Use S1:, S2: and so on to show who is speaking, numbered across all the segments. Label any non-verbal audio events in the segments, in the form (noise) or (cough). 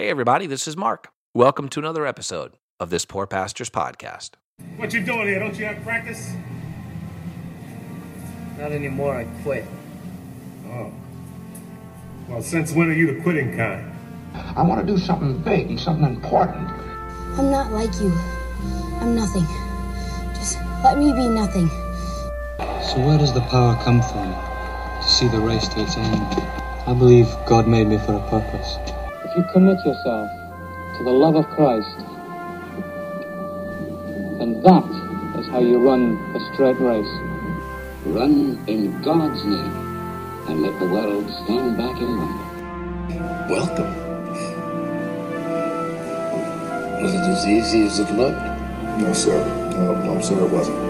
S1: Hey, everybody, this is Mark. Welcome to another episode of this Poor Pastor's Podcast.
S2: What you doing here? Don't you have practice?
S3: Not anymore, I quit.
S2: Oh. Well, since when are you the quitting kind?
S4: I want to do something big, and something important.
S5: I'm not like you. I'm nothing. Just let me be nothing.
S6: So where does the power come from to see the race to its end? I believe God made me for a purpose. If you commit yourself to the love of Christ, then that is how you run a straight race.
S4: Run in God's name and let the world stand back in wonder.
S7: Welcome. Was it as easy as it looked?
S8: No, sir. No, no, sir, it wasn't.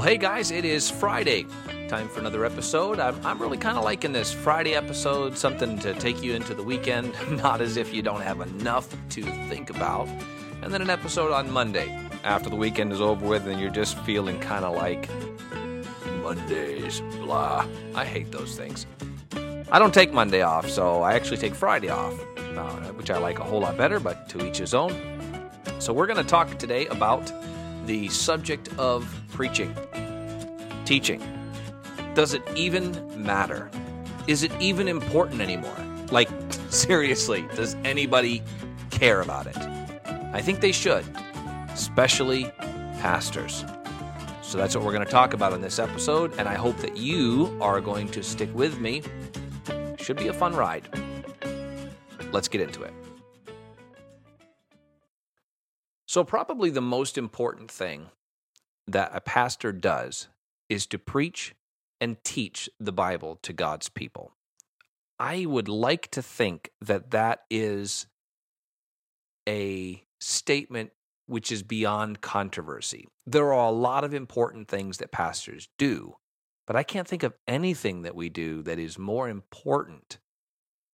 S1: Well, hey guys, it is Friday. Time for another episode. I'm, I'm really kind of liking this Friday episode, something to take you into the weekend, (laughs) not as if you don't have enough to think about. And then an episode on Monday after the weekend is over with and you're just feeling kind of like Mondays, blah. I hate those things. I don't take Monday off, so I actually take Friday off, uh, which I like a whole lot better, but to each his own. So we're going to talk today about the subject of preaching, teaching. Does it even matter? Is it even important anymore? Like, (laughs) seriously, does anybody care about it? I think they should, especially pastors. So that's what we're going to talk about in this episode, and I hope that you are going to stick with me. Should be a fun ride. Let's get into it. So, probably the most important thing that a pastor does is to preach and teach the Bible to God's people. I would like to think that that is a statement which is beyond controversy. There are a lot of important things that pastors do, but I can't think of anything that we do that is more important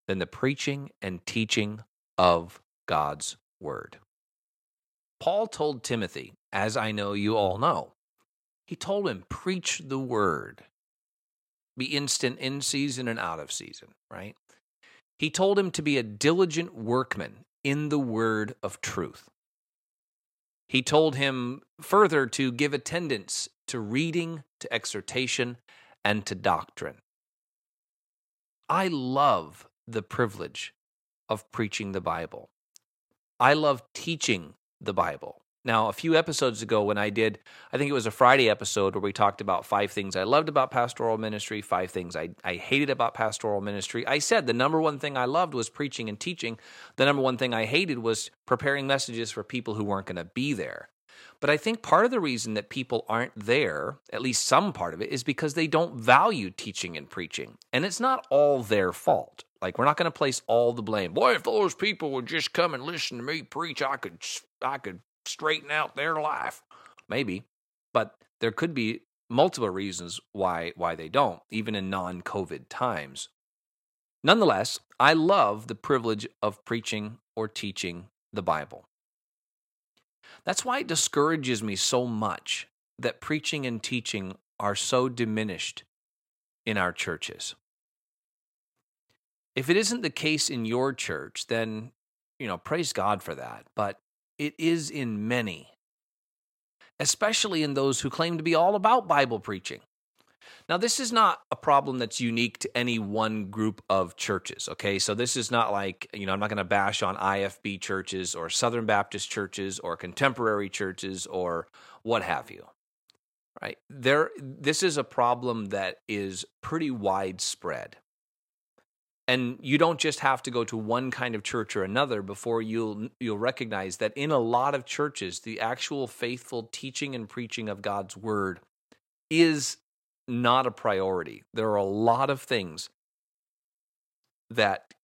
S1: than the preaching and teaching of God's Word. Paul told Timothy, as I know you all know, he told him, preach the word. Be instant in season and out of season, right? He told him to be a diligent workman in the word of truth. He told him further to give attendance to reading, to exhortation, and to doctrine. I love the privilege of preaching the Bible. I love teaching the Bible. Now, a few episodes ago, when I did, I think it was a Friday episode where we talked about five things I loved about pastoral ministry, five things I, I hated about pastoral ministry. I said the number one thing I loved was preaching and teaching. The number one thing I hated was preparing messages for people who weren't going to be there. But I think part of the reason that people aren't there, at least some part of it, is because they don't value teaching and preaching. And it's not all their fault. Like we're not going to place all the blame. Boy, if those people would just come and listen to me preach, I could I could straighten out their life. Maybe, but there could be multiple reasons why why they don't, even in non-COVID times. Nonetheless, I love the privilege of preaching or teaching the Bible. That's why it discourages me so much that preaching and teaching are so diminished in our churches. If it isn't the case in your church, then, you know, praise God for that. But it is in many, especially in those who claim to be all about Bible preaching. Now, this is not a problem that's unique to any one group of churches, okay? So, this is not like, you know, I'm not going to bash on IFB churches or Southern Baptist churches or contemporary churches or what have you, right? There, this is a problem that is pretty widespread. And you don't just have to go to one kind of church or another before you'll you'll recognize that in a lot of churches the actual faithful teaching and preaching of God's word is not a priority. There are a lot of things that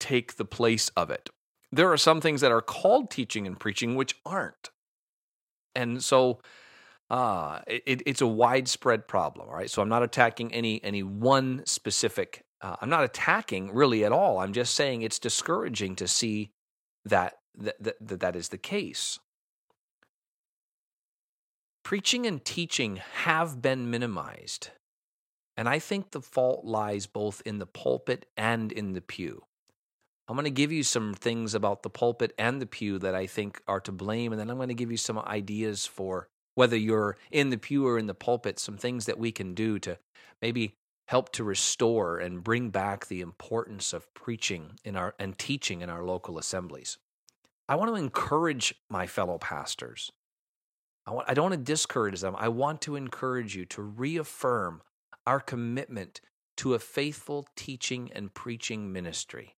S1: take the place of it. There are some things that are called teaching and preaching which aren't. And so Uh, it, it's a widespread problem, all right? So I'm not attacking any any one specific. Uh, I'm not attacking really at all. I'm just saying it's discouraging to see that that that, that is the case. Preaching and teaching have been minimized. And I think the fault lies both in the pulpit and in the pew. I'm going to give you some things about the pulpit and the pew that I think are to blame. And then I'm going to give you some ideas for whether you're in the pew or in the pulpit, some things that we can do to maybe help to restore and bring back the importance of preaching in our and teaching in our local assemblies. I want to encourage my fellow pastors. I, want, I don't want to discourage them. I want to encourage you to reaffirm our commitment to a faithful teaching and preaching ministry.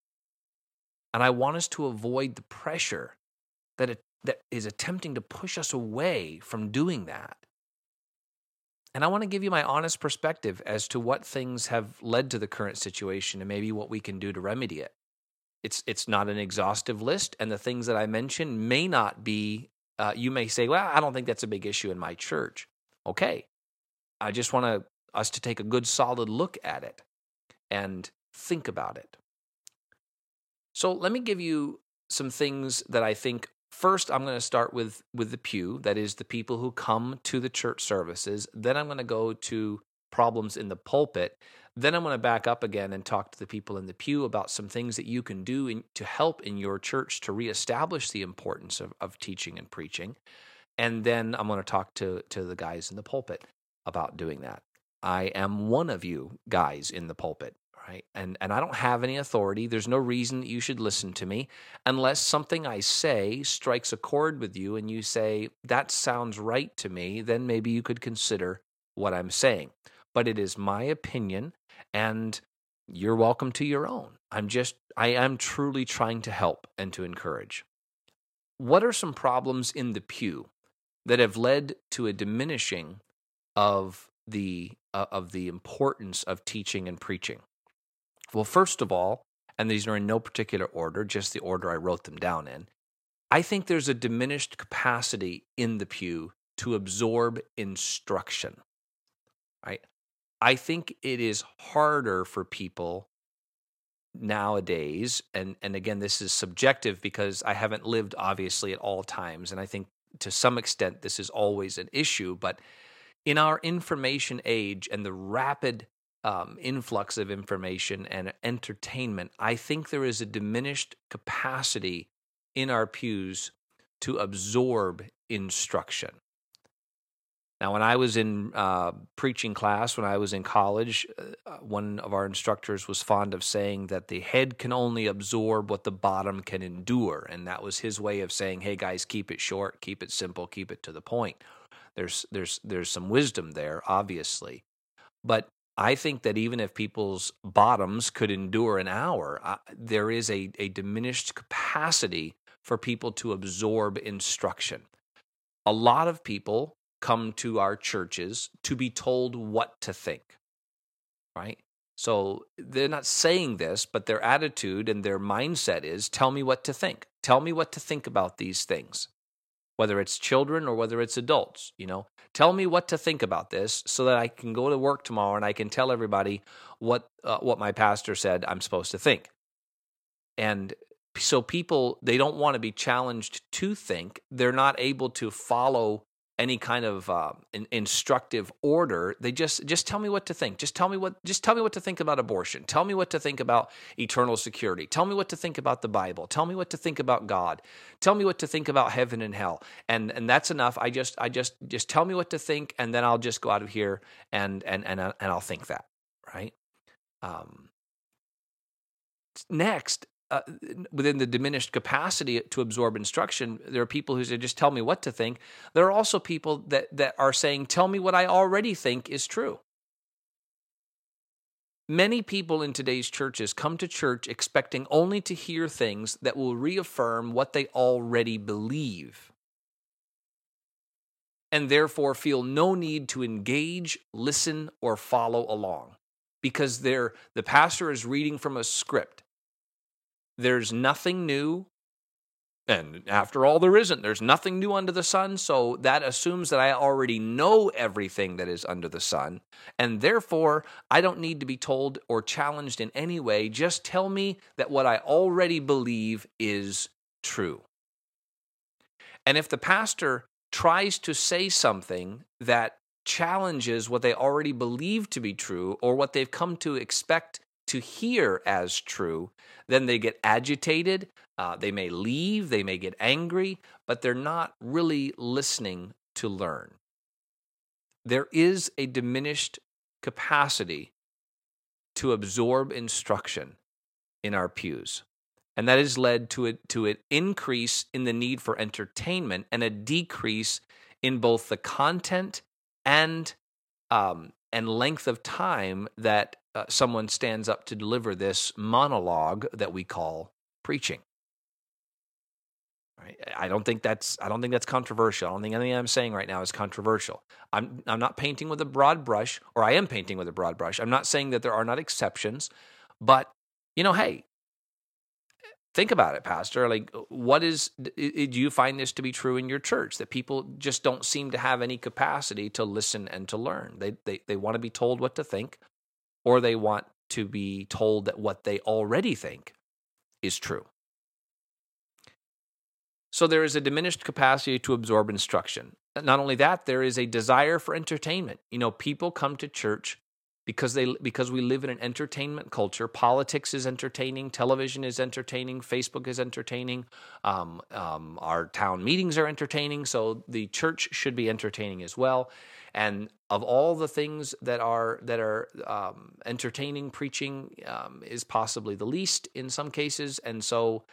S1: And I want us to avoid the pressure that, it, that is attempting to push us away from doing that. And I want to give you my honest perspective as to what things have led to the current situation and maybe what we can do to remedy it. It's, it's not an exhaustive list, and the things that I mentioned may not be, uh, you may say, well, I don't think that's a big issue in my church. Okay. I just want to us to take a good solid look at it and think about it. So let me give you some things that I think first I'm going to start with with the pew, that is the people who come to the church services. Then I'm going to go to problems in the pulpit. Then I'm going to back up again and talk to the people in the pew about some things that you can do in, to help in your church to reestablish the importance of, of teaching and preaching. And then I'm going to talk to, to the guys in the pulpit about doing that. I am one of you guys in the pulpit, right? And and I don't have any authority. There's no reason that you should listen to me unless something I say strikes a chord with you and you say that sounds right to me, then maybe you could consider what I'm saying. But it is my opinion and you're welcome to your own. I'm just I am truly trying to help and to encourage. What are some problems in the pew that have led to a diminishing of the uh, of the importance of teaching and preaching? Well, first of all, and these are in no particular order, just the order I wrote them down in. I think there's a diminished capacity in the pew to absorb instruction. Right? I think it is harder for people nowadays and and again this is subjective because I haven't lived obviously at all times and I think to some extent this is always an issue but in our information age and the rapid um, influx of information and entertainment, I think there is a diminished capacity in our pews to absorb instruction. Now, when I was in uh, preaching class, when I was in college, uh, one of our instructors was fond of saying that the head can only absorb what the bottom can endure. And that was his way of saying, hey, guys, keep it short, keep it simple, keep it to the point. There's there's there's some wisdom there, obviously, but I think that even if people's bottoms could endure an hour, there is a, a diminished capacity for people to absorb instruction. A lot of people come to our churches to be told what to think, right? So they're not saying this, but their attitude and their mindset is tell me what to think. Tell me what to think about these things whether it's children or whether it's adults, you know. Tell me what to think about this so that I can go to work tomorrow and I can tell everybody what uh, what my pastor said I'm supposed to think. And so people they don't want to be challenged to think. They're not able to follow any kind of uh, in, instructive order. They just just tell me what to think. Just tell me what just tell me what to think about abortion. Tell me what to think about eternal security. Tell me what to think about the Bible. Tell me what to think about God. Tell me what to think about heaven and hell. And and that's enough. I just I just just tell me what to think, and then I'll just go out of here and and and and I'll think that right. Um, next, uh, within the diminished capacity to absorb instruction, there are people who say, just tell me what to think. There are also people that, that are saying, tell me what I already think is true. Many people in today's churches come to church expecting only to hear things that will reaffirm what they already believe, and therefore feel no need to engage, listen, or follow along because they're, the pastor is reading from a script there's nothing new And after all, there isn't. There's nothing new under the sun. So that assumes that I already know everything that is under the sun. And therefore, I don't need to be told or challenged in any way. Just tell me that what I already believe is true. And if the pastor tries to say something that challenges what they already believe to be true or what they've come to expect to hear as true, then they get agitated. Uh, they may leave, they may get angry, but they're not really listening to learn. There is a diminished capacity to absorb instruction in our pews. And that has led to, a, to an increase in the need for entertainment and a decrease in both the content and, um, and length of time that uh, someone stands up to deliver this monologue that we call preaching. I don't think that's I don't think that's controversial. I don't think anything I'm saying right now is controversial. I'm I'm not painting with a broad brush, or I am painting with a broad brush. I'm not saying that there are not exceptions, but you know, hey, think about it, Pastor. Like, what is do you find this to be true in your church that people just don't seem to have any capacity to listen and to learn? They they they want to be told what to think or they want to be told that what they already think is true. So there is a diminished capacity to absorb instruction. Not only that, there is a desire for entertainment. You know, people come to church because they because we live in an entertainment culture. Politics is entertaining, television is entertaining, Facebook is entertaining, um, um, our town meetings are entertaining. So the church should be entertaining as well. And of all the things that are that are um, entertaining, preaching um, is possibly the least in some cases, and so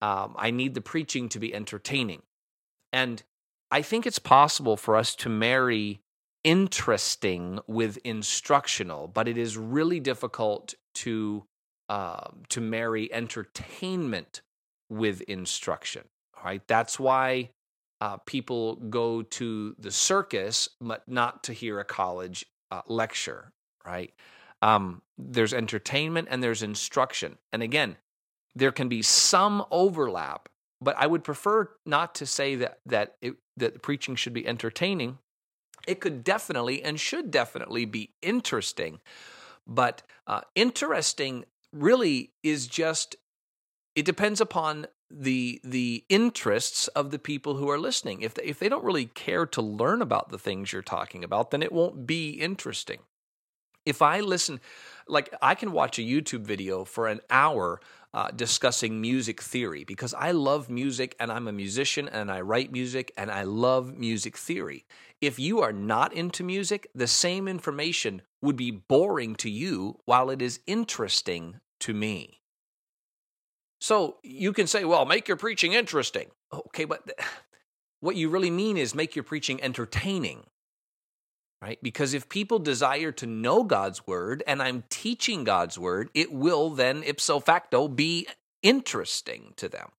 S1: um, I need the preaching to be entertaining. And I think it's possible for us to marry interesting with instructional, but it is really difficult to uh, to marry entertainment with instruction. All right, that's why uh, people go to the circus, but not to hear a college uh, lecture, right? Um, there's entertainment and there's instruction. And again, there can be some overlap, but I would prefer not to say that that it, that preaching should be entertaining. It could definitely and should definitely be interesting, but uh, interesting really is just it depends upon the the interests of the people who are listening. If they, if they don't really care to learn about the things you're talking about, then it won't be interesting. If I listen, like I can watch a YouTube video for an hour uh, discussing music theory because I love music and I'm a musician and I write music and I love music theory. If you are not into music, the same information would be boring to you while it is interesting to me. So you can say, well, make your preaching interesting. Okay, but (sighs) what you really mean is make your preaching entertaining, right? Because if people desire to know God's word and I'm teaching God's word, it will then ipso facto be interesting to them.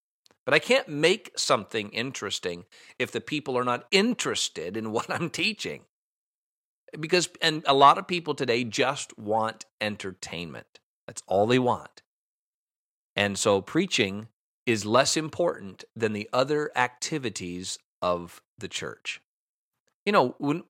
S1: But I can't make something interesting if the people are not interested in (laughs) what I'm teaching. Because, and a lot of people today just want entertainment. That's all they want. And so preaching is less important than the other activities of the church. You know, when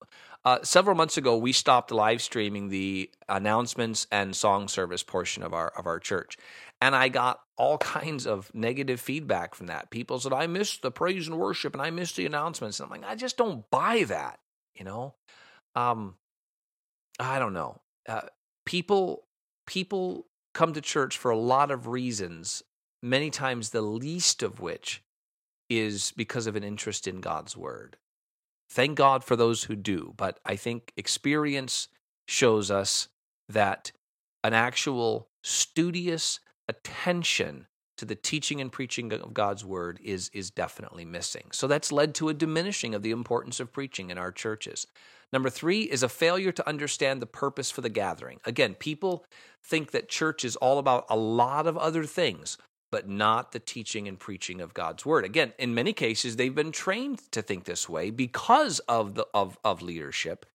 S1: uh, several months ago we stopped live streaming the announcements and song service portion of our of our church, and I got all (laughs) kinds of negative feedback from that. People said I missed the praise and worship, and I missed the announcements. And I'm like, I just don't buy that. You know, um, I don't know. Uh, people people come to church for a lot of reasons, many times the least of which is because of an interest in God's word. Thank God for those who do, but I think experience shows us that an actual studious attention to the teaching and preaching of God's word is is definitely missing. So that's led to a diminishing of the importance of preaching in our churches. Number three is a failure to understand the purpose for the gathering. Again, people think that church is all about a lot of other things, but not the teaching and preaching of God's word. Again, in many cases, they've been trained to think this way because of the of, of leadership.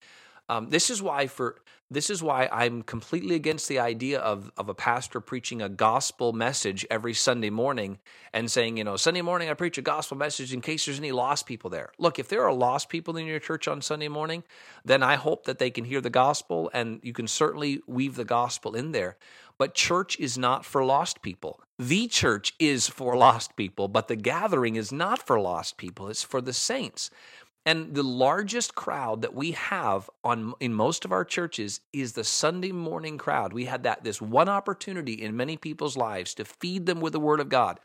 S1: Um, this is why for this is why I'm completely against the idea of of a pastor preaching a gospel message every Sunday morning and saying, you know, Sunday morning I preach a gospel message in case there's any lost people there. Look, if there are lost people in your church on Sunday morning, then I hope that they can hear the gospel and you can certainly weave the gospel in there. But church is not for lost people. The church is for lost people, but the gathering is not for lost people. It's for the saints. And the largest crowd that we have on in most of our churches is the Sunday morning crowd. We had that this one opportunity in many people's lives to feed them with the Word of God.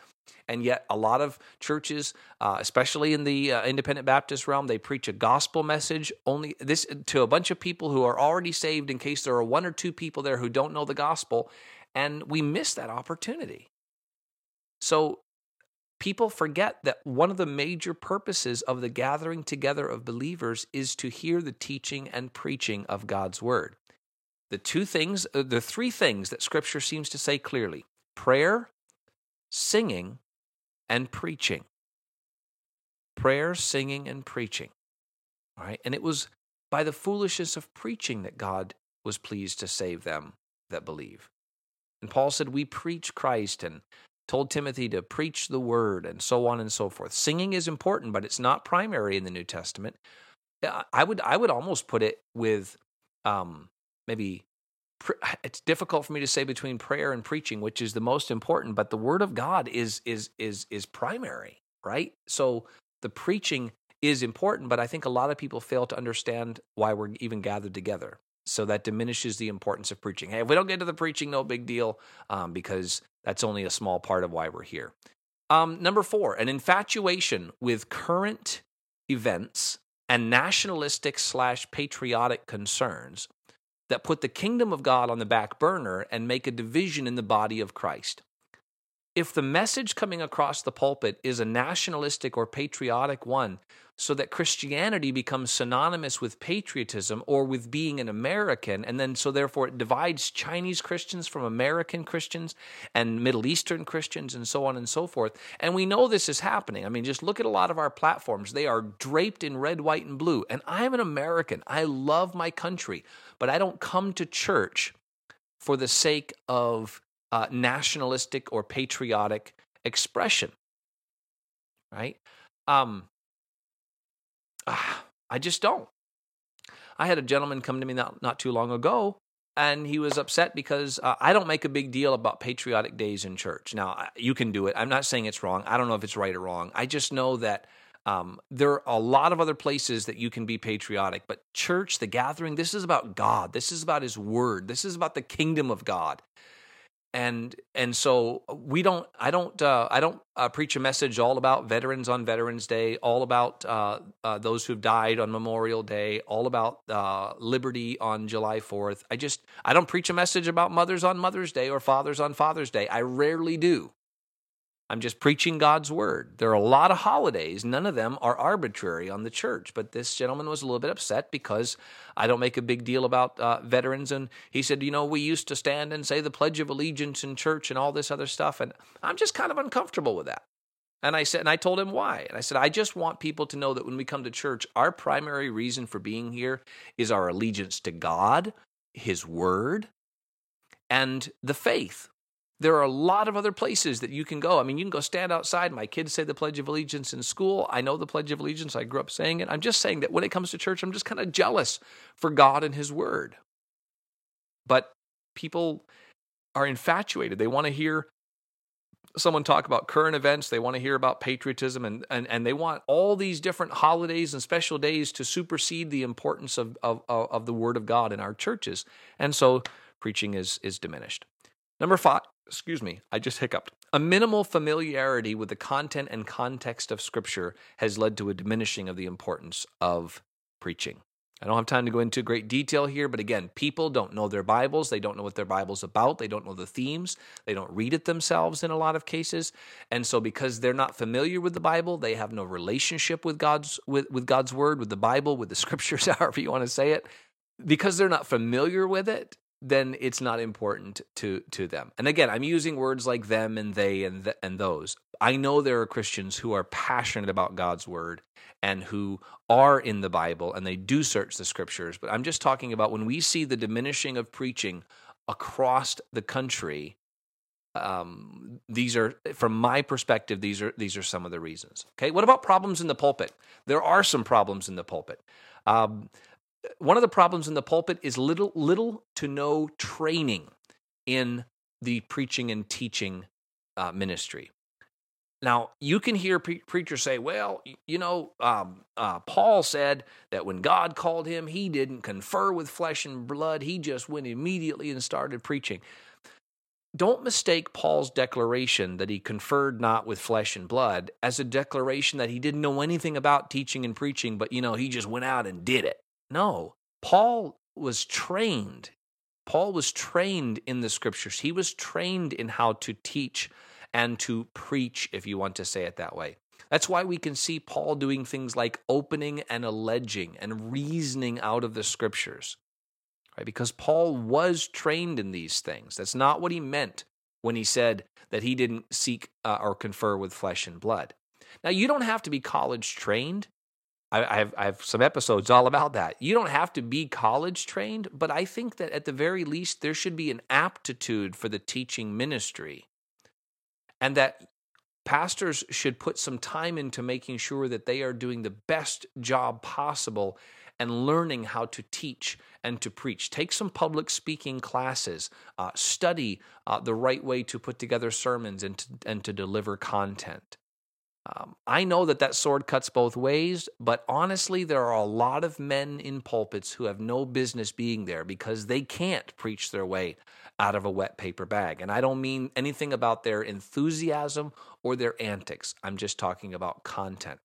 S1: And yet, a lot of churches, uh, especially in the uh, independent Baptist realm, they preach a gospel message only this to a bunch of people who are already saved. In case there are one or two people there who don't know the gospel, and we miss that opportunity. So people forget that one of the major purposes of the gathering together of believers is to hear the teaching and preaching of God's word. The two things, uh, the three things that scripture seems to say clearly prayer, singing, and preaching. Prayer, singing, and preaching. All right. And it was by the foolishness of preaching that God was pleased to save them that believe. And Paul said, We preach Christ and told Timothy to preach the word and so on and so forth. Singing is important, but it's not primary in the New Testament. I would I would almost put it with um, maybe (sighs) it's difficult for me to say between prayer and preaching which is the most important but the word of god is is is is primary right so the preaching is important but i think a lot of people fail to understand why we're even gathered together so that diminishes the importance of preaching hey if we don't get to the preaching no big deal um, because that's only a small part of why we're here. Um, number four, an infatuation with current events and nationalistic slash patriotic concerns that put the kingdom of God on the back burner and make a division in the body of Christ. If the message coming across the pulpit is a nationalistic or patriotic one, so that Christianity becomes synonymous with patriotism or with being an American. And then, so therefore, it divides Chinese Christians from American Christians and Middle Eastern Christians and so on and so forth. And we know this is happening. I mean, just look at a lot of our platforms. They are draped in red, white, and blue. And I'm an American. I love my country, but I don't come to church for the sake of uh, nationalistic or patriotic expression. Right? Um, (sighs) I just don't. I had a gentleman come to me not, not too long ago, and he was upset because uh, I don't make a big deal about patriotic days in church. Now, you can do it. I'm not saying it's wrong. I don't know if it's right or wrong. I just know that um, there are a lot of other places that you can be patriotic, but church, the gathering, this is about God. This is about His Word. This is about the kingdom of God and and so we don't i don't uh, i don't uh, preach a message all about veterans on veterans day all about uh, uh those who've died on memorial day all about uh, liberty on july 4th i just i don't preach a message about mothers on mother's day or fathers on father's day. I rarely do I'm just preaching God's word. There are a lot of holidays. None of them are arbitrary on the church. But this gentleman was a little bit upset because I don't make a big deal about uh, veterans. And he said, You know, we used to stand and say the Pledge of Allegiance in church and all this other stuff. And I'm just kind of uncomfortable with that. And I said, and I told him why. And I said, I just want people to know that when we come to church, our primary reason for being here is our allegiance to God, His Word, and the faith. There are a lot of other places that you can go. I mean, you can go stand outside. My kids say the Pledge of Allegiance in school. I know the Pledge of Allegiance. I grew up saying it. I'm just saying that when it comes to church, I'm just kind of jealous for God and His Word. But people are infatuated. They want to hear someone talk about current events. They want to hear about patriotism, and, and, and they want all these different holidays and special days to supersede the importance of, of, of the Word of God in our churches. And so preaching is, is diminished. Number five, excuse me, I just hiccuped. A minimal familiarity with the content and context of Scripture has led to a diminishing of the importance of preaching. I don't have time to go into great detail here, but again, people don't know their Bibles. They don't know what their Bible's about. They don't know the themes. They don't read it themselves in a lot of cases. And so because they're not familiar with the Bible, they have no relationship with God's with, with God's word, with the Bible, with the (laughs) scriptures, however you want to say it. Because they're not familiar with it, then it's not important to to them. And again, I'm using words like them and they and th- and those. I know there are Christians who are passionate about God's word and who are in the Bible and they do search the scriptures. But I'm just talking about when we see the diminishing of preaching across the country. Um, these are, from my perspective, these are these are some of the reasons. Okay, what about problems in the pulpit? There are some problems in the pulpit. Um, one of the problems in the pulpit is little little to no training in the preaching and teaching uh, ministry. Now, you can hear pre- preachers say, well, you know, um, uh, Paul said that when God called him, he didn't confer with flesh and blood. He just went immediately and started preaching. Don't mistake Paul's declaration that he conferred not with flesh and blood as a declaration that he didn't know anything about teaching and preaching, but, you know, he just went out and did it. No, Paul was trained. Paul was trained in the scriptures. He was trained in how to teach and to preach, if you want to say it that way. That's why we can see Paul doing things like opening and alleging and reasoning out of the scriptures, right? Because Paul was trained in these things. That's not what he meant when he said that he didn't seek uh, or confer with flesh and blood. Now, you don't have to be college trained. I, have, I have some episodes all about that. You don't have to be college trained, but I think that at the very least, there should be an aptitude for the teaching ministry and that pastors should put some time into making sure that they are doing the best job possible and learning how to teach and to preach. Take some public speaking classes, uh, study uh, the right way to put together sermons and to, and to deliver content. Um, I know that that sword cuts both ways, but honestly, there are a lot of men in pulpits who have no business being there because they can't preach their way out of a wet paper bag. And I don't mean anything about their enthusiasm or their antics. I'm just talking about content.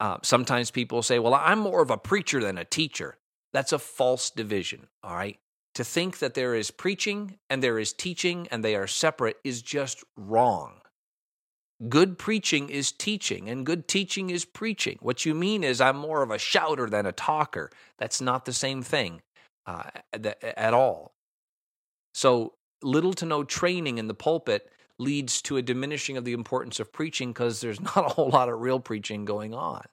S1: Uh, sometimes people say, well, I'm more of a preacher than a teacher. That's a false division, all right? To think that there is preaching and there is teaching and they are separate is just wrong. Good preaching is teaching, and good teaching is preaching. What you mean is, I'm more of a shouter than a talker. That's not the same thing uh, at all. So, little to no training in the pulpit leads to a diminishing of the importance of preaching because there's (laughs) not a whole lot of real preaching going on.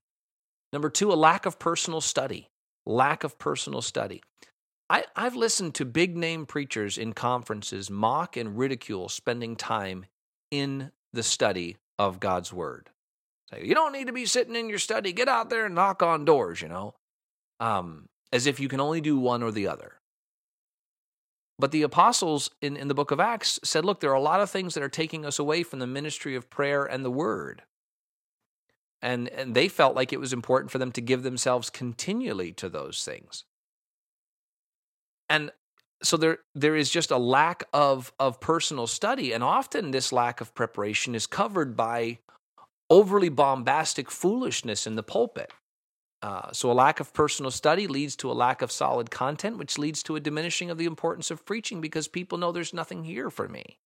S1: Number two, a lack of personal study. Lack of personal study. I, have listened to big name preachers in conferences mock and ridicule spending time in the study of God's Word. Say, you don't need to be sitting in your study. Get out there and knock on doors, you know, um, as if you can only do one or the other. But the apostles in, in the book of Acts said, look, there are a lot of things that are taking us away from the ministry of prayer and the word. And, and they felt like it was important for them to give themselves continually to those things. And so there there is just a lack of of personal study and often this lack of preparation is covered by overly bombastic foolishness in the pulpit uh, so, a lack of personal study leads to a lack of solid content, which leads to a diminishing of the importance of preaching because people know there's nothing here for me.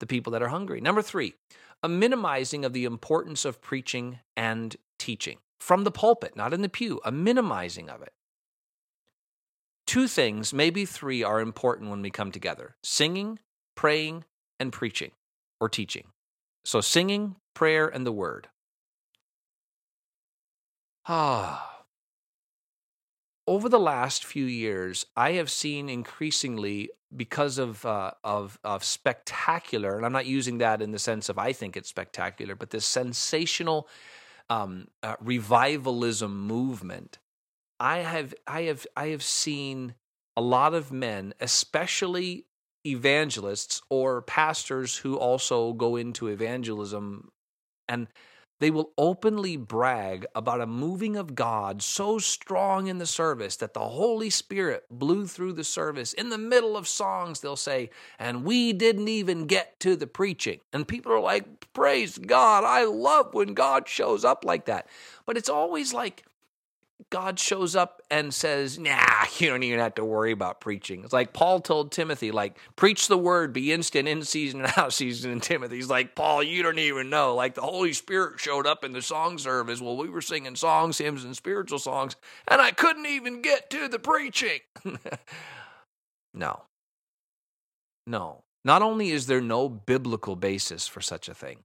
S1: The people that are hungry. Number three, a minimizing of the importance of preaching and teaching from the pulpit, not in the pew, a minimizing of it. Two things, maybe three, are important when we come together singing, praying, and preaching or teaching. So, singing, prayer, and the word. Ah. (sighs) Over the last few years, I have seen increasingly because of uh, of of spectacular, and I'm not using that in the sense of I think it's spectacular, but this sensational um, uh, revivalism movement. I have I have I have seen a lot of men, especially evangelists or pastors who also go into evangelism, and they will openly brag about a moving of God so strong in the service that the Holy Spirit blew through the service. In the middle of songs, they'll say, and we didn't even get to the preaching. And people are like, Praise God. I love when God shows up like that. But it's always like, God shows up and says, "Nah, (laughs) you don't even have to worry about preaching." It's like Paul told Timothy, like, "Preach the word, be instant in season and out season." And Timothy's like, "Paul, you don't even know. Like the Holy Spirit showed up in the song service. Well, we were singing songs, hymns, and spiritual songs, and I couldn't even get to the preaching." (laughs) no, no, Not only is there no biblical basis for such a thing,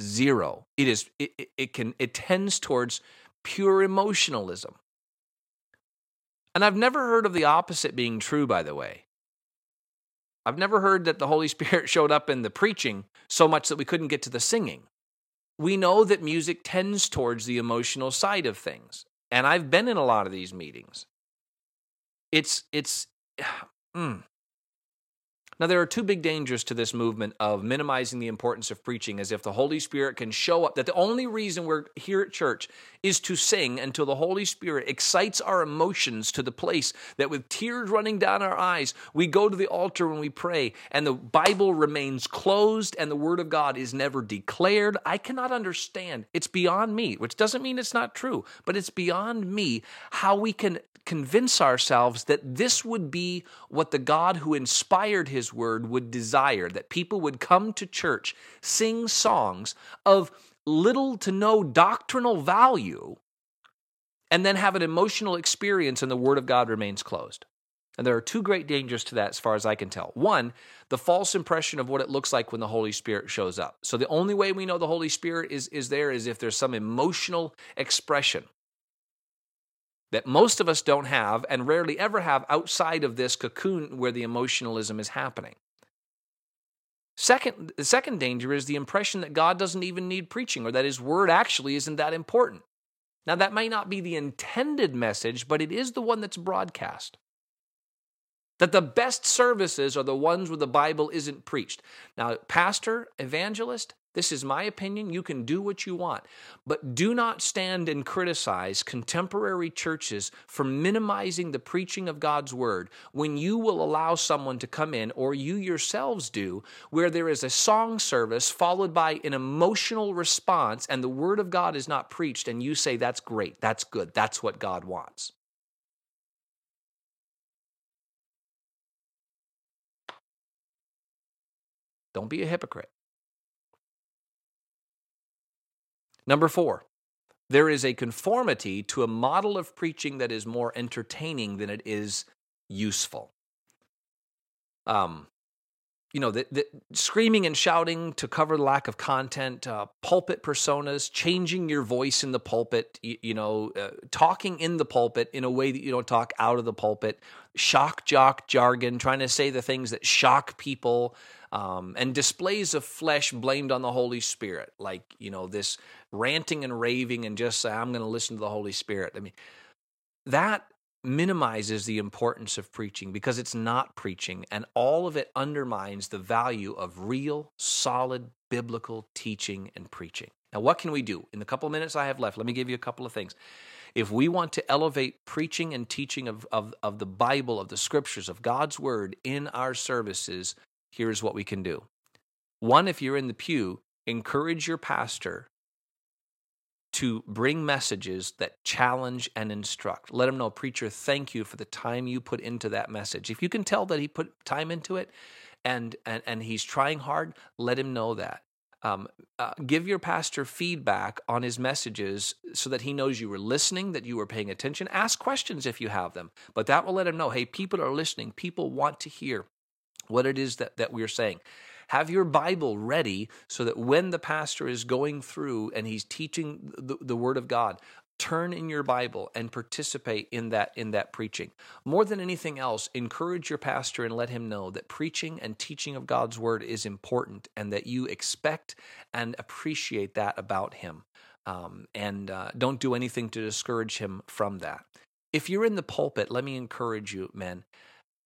S1: zero. It is it, it, it can it tends towards pure emotionalism. And I've never heard of the opposite being true, by the way. I've never heard that the Holy (laughs) Spirit showed up in the preaching so much that we couldn't get to the singing. We know that music tends towards the emotional side of things. And I've been in a lot of these meetings. It's, it's, (sighs) mm, now, there are two big dangers to this movement of minimizing the importance of preaching as if the Holy Spirit can show up. That the only reason we're here at church is to sing until the Holy Spirit excites our emotions to the place that with tears running down our eyes, we go to the altar when we pray and the Bible remains closed and the Word of God is never declared. I cannot understand. It's beyond me, which doesn't mean it's not true, but it's beyond me how we can convince ourselves that this would be what the God who inspired His Word would desire that people would come to church, sing songs of little to no doctrinal value, and then have an emotional experience and the Word of God remains closed. And there are two great dangers to that, as far as I can tell. One, the false impression of what it looks like when the Holy Spirit shows up. So the only way we know the Holy Spirit is, is there is if there's some emotional expression that most of us don't have and rarely ever have outside of this cocoon where the emotionalism is happening. Second, the second danger is the impression that God doesn't even need preaching or that his word actually isn't that important. Now, that may not be the intended message, but it is the one that's broadcast. That the best services are the ones where the Bible isn't preached. Now, pastor, evangelist, this is my opinion. You can do what you want. But do not stand and criticize contemporary churches for minimizing the preaching of God's word when you will allow someone to come in, or you yourselves do, where there is a song service followed by an emotional response and the word of God is not preached, and you say, That's great, that's good, that's what God wants. Don't be a hypocrite. Number four, there is a conformity to a model of preaching that is more entertaining than it is useful. Um, you know, the, the screaming and shouting to cover the lack of content, uh, pulpit personas, changing your voice in the pulpit, you, you know, uh, talking in the pulpit in a way that you don't talk out of the pulpit, shock jock jargon, trying to say the things that shock people, um, and displays of flesh blamed on the Holy Spirit, like, you know, this ranting and raving and just say, I'm going to listen to the Holy Spirit. I mean, that minimizes the importance of preaching because it's not preaching, and all of it undermines the value of real, solid biblical teaching and preaching. Now, what can we do? In the couple of minutes I have left, let me give you a couple of things. If we want to elevate preaching and teaching of, of, of the Bible, of the scriptures, of God's word in our services, here's what we can do. One, if you're in the pew, encourage your pastor to bring messages that challenge and instruct. Let him know, preacher, thank you for the time you put into that message. If you can tell that he put time into it and and, and he's trying hard, let him know that. Um, uh, give your pastor feedback on his messages so that he knows you were listening, that you were paying attention. Ask questions if you have them, but that will let him know hey, people are listening. People want to hear what it is that, that we're saying. Have your Bible ready so that when the pastor is going through and he's teaching the, the Word of God, turn in your bible and participate in that in that preaching. More than anything else encourage your pastor and let him know that preaching and teaching of god's word is important and that you expect and appreciate that about him. Um, and uh, don't do anything to discourage him from that. If you're in the pulpit let me encourage you men.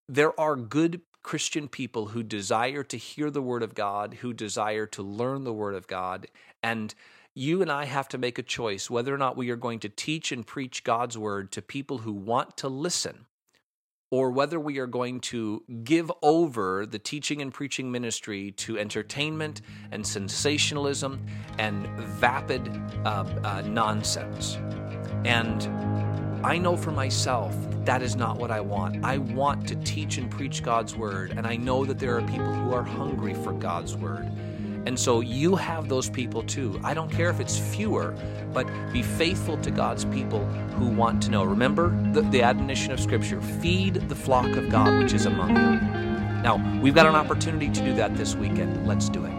S1: There are good Christian people who desire to hear the Word of God, who desire to learn the Word of God. And you and I have to make a choice whether or not we are going to teach and preach God's Word to people who want to listen, or whether we are going to give over the teaching and preaching ministry to entertainment and sensationalism and vapid uh, uh, nonsense. And I know for myself that is not what I want. I want to teach and preach God's word, and I know that there are people who are hungry for God's word. And so you have those people too. I don't care if it's fewer, but be faithful to God's people who want to know. Remember the, the admonition of Scripture feed the flock of God which is among you. Now, we've got an opportunity to do that this weekend. Let's do it.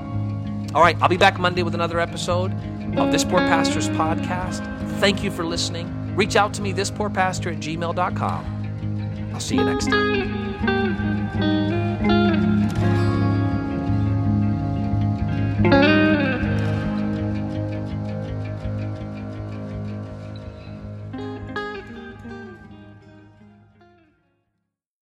S1: All right, I'll be back Monday with another episode of This Poor Pastor's podcast. Thank you for listening. Reach out to me, thispoorpastor at gmail.com. I'll see you next time.